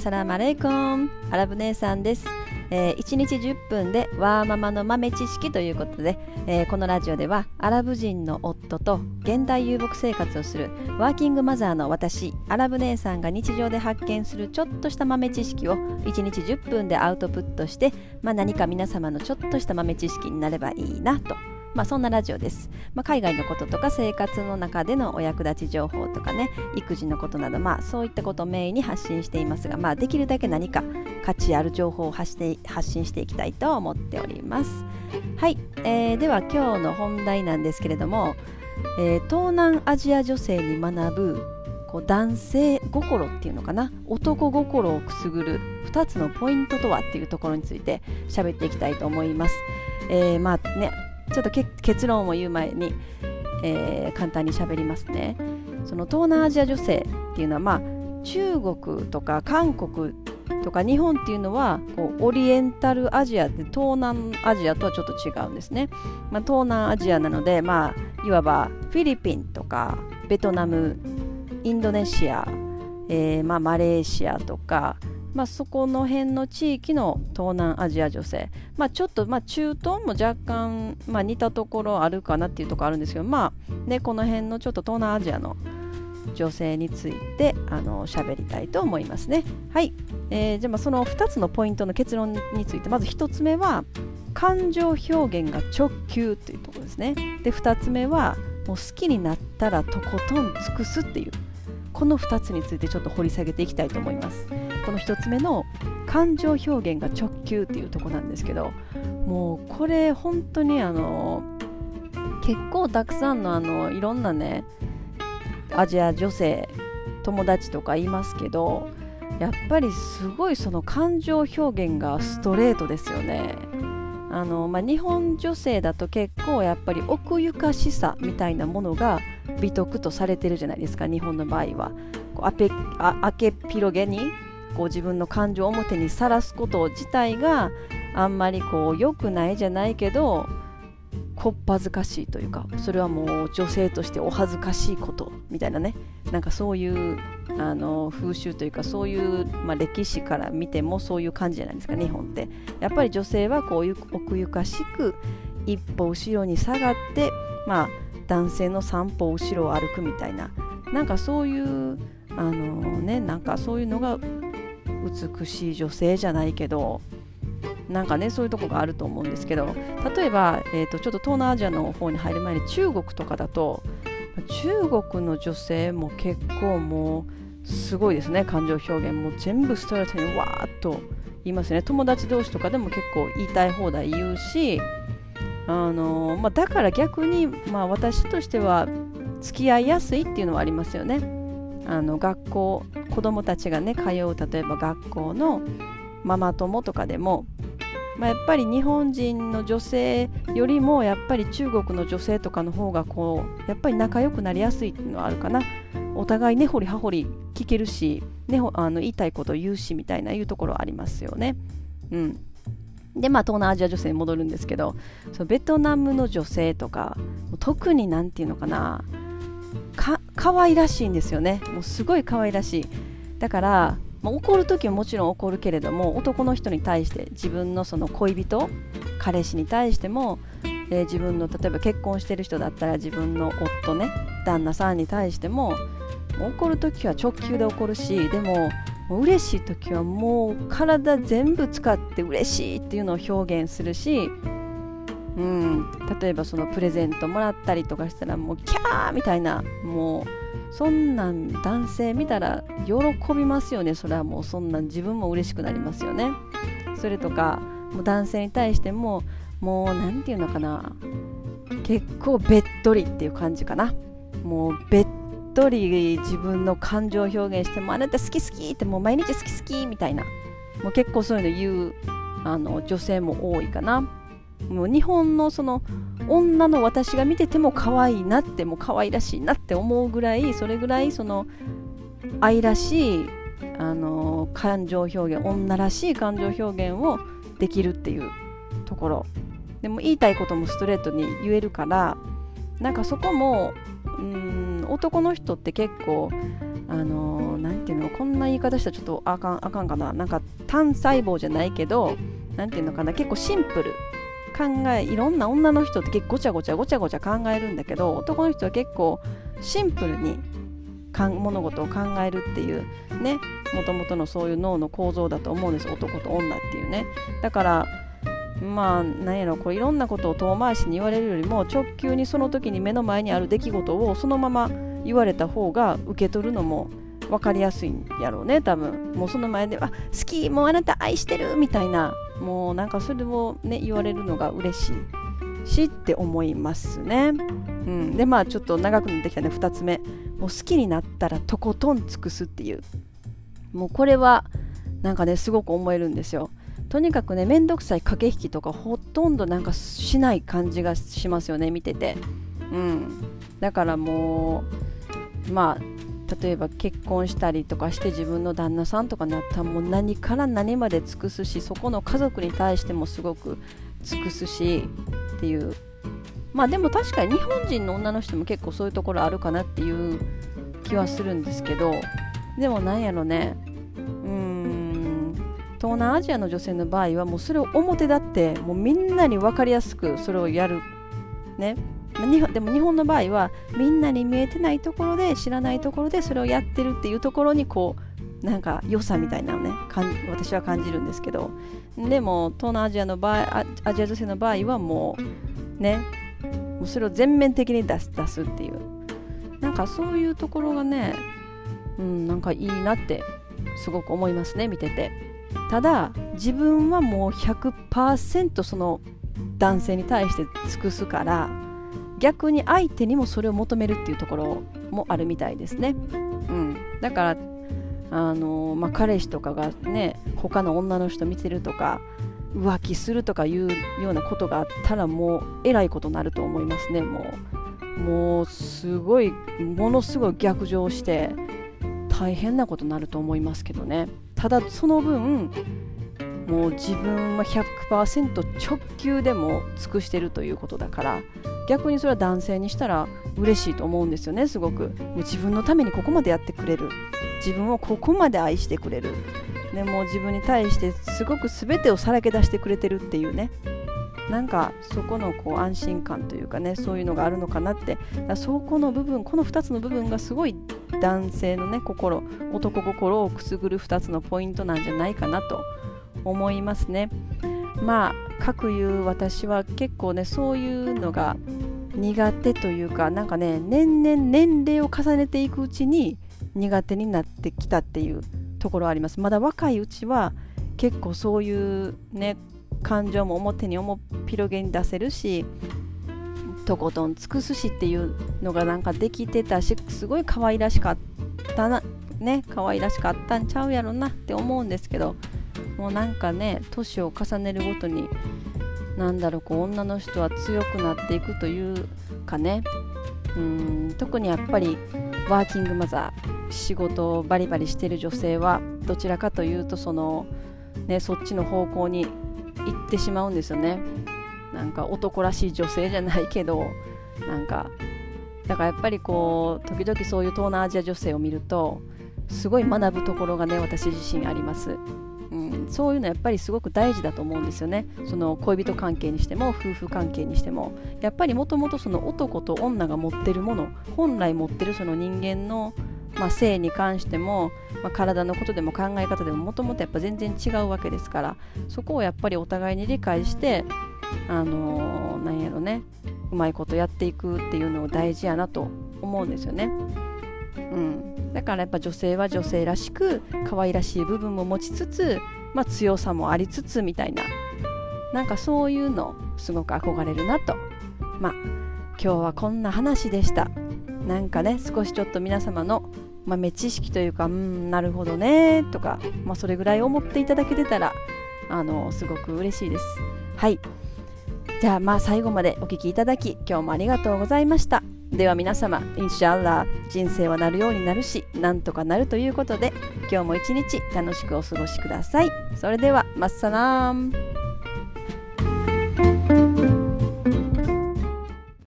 サラマレイコンアラブ姉さんです、えー、1日10分でワーママの豆知識ということで、えー、このラジオではアラブ人の夫と現代遊牧生活をするワーキングマザーの私アラブ姉さんが日常で発見するちょっとした豆知識を1日10分でアウトプットして、まあ、何か皆様のちょっとした豆知識になればいいなとまあ、そんなラジオです、まあ、海外のこととか生活の中でのお役立ち情報とかね育児のことなど、まあ、そういったことをメインに発信していますが、まあ、できるだけ何か価値ある情報を発して発信していきたいと思っております。はい、えー、では今日の本題なんですけれども、えー、東南アジア女性に学ぶこう男性心っていうのかな？男心をくすぐる2つのポイントとはっていうところについて喋っていきたいと思います。えー、まあねちょっと結論を言う前に、えー、簡単に喋りますね。その東南アジア女性っていうのはまあ中国とか韓国とか日本っていうのはこうオリエンタルアジアで東南アジアとはちょっと違うんですね、まあ、東南アジアなのでまあいわばフィリピンとかベトナムインドネシア、えー、まあ、マレーシアとかまあ、そこの辺の地域の東南アジア女性、まあ、ちょっと、まあ、中東も若干、まあ、似たところあるかなっていうところあるんですけど、まあね、この辺のちょっと東南アジアの女性についてあの喋りたいと思いますね。はい、えー、じゃあまあその2つのポイントの結論についてまず1つ目は感情表現が直球というところですね。で2つ目はもう好きになったらとことん尽くすっていうこの2つについてちょっと掘り下げていきたいと思います。この1つ目の感情表現が直球っていうとこなんですけどもうこれ本当にあの結構たくさんのあのいろんなねアジア女性友達とかいますけどやっぱりすごいその感情表現がストレートですよね。あのまあ、日本女性だと結構やっぱり奥ゆかしさみたいなものが美徳とされてるじゃないですか日本の場合はこうアペあけっ広げにこう自分の感情を表にさらすこと自体があんまりこう良くないじゃないけどこっぱずかしいというかそれはもう女性としてお恥ずかしいことみたいなね。なんかそういうあの風習というかそういう、まあ、歴史から見てもそういう感じじゃないですか日本って。やっぱり女性はこう奥ゆかしく一歩後ろに下がってまあ男性の三歩後ろを歩くみたいな。なんかそういうあのねなんかそういうのが美しい女性じゃないけどなんかねそういうとこがあると思うんですけど例えば、えーと、ちょっと東南アジアの方に入る前に中国とかだと中国の女性も結構もうすごいですね感情表現も全部ストレートにわーっと言いますね友達同士とかでも結構言いたい放題言うしあのまあ、だから逆に、まあ、私としては付き合いやすいっていうのはありますよね。あの学校子どもたちがね通う例えば学校のママ友とかでも、まあ、やっぱり日本人の女性よりもやっぱり中国の女性とかの方がこうやっぱり仲良くなりやすいっていうのはあるかな。お互い根掘り葉掘り聞けるし、ね、あの言いたいことを言うしみたいないうところありますよね。うん。でまあ東南アジア女性に戻るんですけどそのベトナムの女性とか特に何て言うのかな。か可愛らしいんですよね。もうすごい可愛らしい。だから、まあ、怒る時はもちろん怒るけれども男の人に対して自分のその恋人彼氏に対しても、えー、自分の例えば結婚してる人だったら自分の夫ね旦那さんに対しても怒る時は直球で怒るしでも嬉しい時はもう体全部使って嬉しいっていうのを表現するしうん、例えばそのプレゼントもらったりとかしたらもうキャーみたいなもうそんなん男性見たら喜びますよね。それはもうそんなん自分も嬉しくなりますよね。それとかもう男性に対してももう何て言うのかな。結構べっとりっていう感じかな。もうべっとり自分の感情を表現してもあなた好き好きってもう毎日好き好きみたいな。もう結構そういうの言うあの女性も多いかな。もう日本のその女の私が見てても可愛いなってもう可愛らしいなって思うぐらいそれぐらいその愛らしいあの感情表現女らしい感情表現をできるっていうところ。でも言いたいこともストレートに言えるからなんかそこもうん男の人って結構あのー、ていうのこんな言い方したらちょっとあかんあかんかな。なんか単細胞じゃないけど何ていうのかな。結構シンプル。考えいろんな女の人って結構ごちゃごちゃごちゃごちゃ考えるんだけど男の人は結構シンプルに物事を考えるっていうねもともとのそういう脳の構造だと思うんです。男と女っていうね。だからまあ何やろこういろんなことを遠回しに言われるよりも直球にその時に目の前にある出来事をそのまま言われた方が受け取るのも分かりやすいんやろうね多分。もうその前で「あ好きもうあなた愛してる」みたいなもうなんかそれをね言われるのが嬉しいしって思いますね、うん、でまあちょっと長くなってきたね。2つ目。もう好きになったらとことん尽くすっていう。もうこれはなんかねすごく思えるんですよ。とにかくね面倒くさい駆け引きとかほとんどなんかしない感じがしますよね見てて。うん。だからもうまあ例えば結婚したりとかして自分の旦那さんとかになったらもう何から何まで尽くすしそこの家族に対してもすごく尽くすしっていう。まあでも確かに日本人の女の人も結構そういうところあるかなっていう気はするんですけど。でもなんやろね。うん。東南アジアの女性の場合はもうそれを表立ってもうみんなに分かりやすくそれをやる。ね。でも日本の場合はみんなに見えてないところで知らないところでそれをやってるっていうところにこうなんか良さみたいなのね私は感じるんですけど。でも東南アジアの場合アジア女性の場合はもうねもうそれを全面的に出す出すっていう。なんかそういうところがねうんなんかいいなってすごく思いますね見てて。ただ自分はもう100%その男性に対して尽くすから逆に相手にもそれを求めるっていうところもあるみたいですね。うん、だからあのまあ、彼氏とかがね他の女の人見てるとか浮気するとかいうようなことがあったらもうえらいことになると思いますね。もうもうすごいものすごい逆上して大変なことになると思いますけどね。ただその分もう自分は100%直球でも尽くしてるということだから逆にそれは男性にしたら嬉しいと思うんですよね。すごく。もう自分のためにここまでやってくれる。自分をここまで愛してくれる。でも自分に対してすごく全てをさらけ出してくれてるっていうね。なんかそこのこう安心感というかねそういうのがあるのかなって。だそこの部分この2つの部分がすごい男性のね心男心をくすぐる2つのポイントなんじゃないかなと思いますね。まあかくいう私は結構ねそういうのが苦手というかなんかね年々年齢を重ねていくうちに苦手になってきたっていうところあります。まだ若いうちは結構そういうね感情も表に思広げに出せるしとことん尽くすしっていうのがなんかできてたしすごい可愛らしかったなね可愛らしかったんちゃうやろなって思うんですけどもうなんかね年を重ねるごとになんだろうこう女の人は強くなっていくというかね。うん特にやっぱりワーキングマザー仕事をバリバリしてる女性はどちらかというとその、ね、そっちの方向に行ってしまうんですよね。なんか男らしい女性じゃないけどなんかだからやっぱりこう時々そういう東南アジア女性を見るとすごい学ぶところがね私自身あります。うん、そういうのやっぱりすごく大事だと思うんですよね。その恋人関係にしても夫婦関係にしても。やっぱりもともとその男と女が持ってるもの本来持ってるその人間の、まあ、性に関しても、まあ、体のことでも考え方でももともとやっぱ全然違うわけですから。そこをやっぱりお互いに理解してあのー、なんやろね。うまいことやっていくっていうのを大事やなと思うんですよね。うん、だからやっぱ女性は女性らしく可愛らしい部分も持ちつつ、まあ、強さもありつつみたいななんかそういうのすごく憧れるなと。まあ今日はこんな話でした。なんかね少しちょっと皆様の豆知識というかうんなるほどねとか、まあ、それぐらい思っていただけてたらあのすごく嬉しいです。はい。じゃあまあ最後までお聴きいただき今日もありがとうございました。では皆様、インシャアラー、人生はなるようになるし、なんとかなるということで、今日も一日楽しくお過ごしください。それでは、マッサラーム。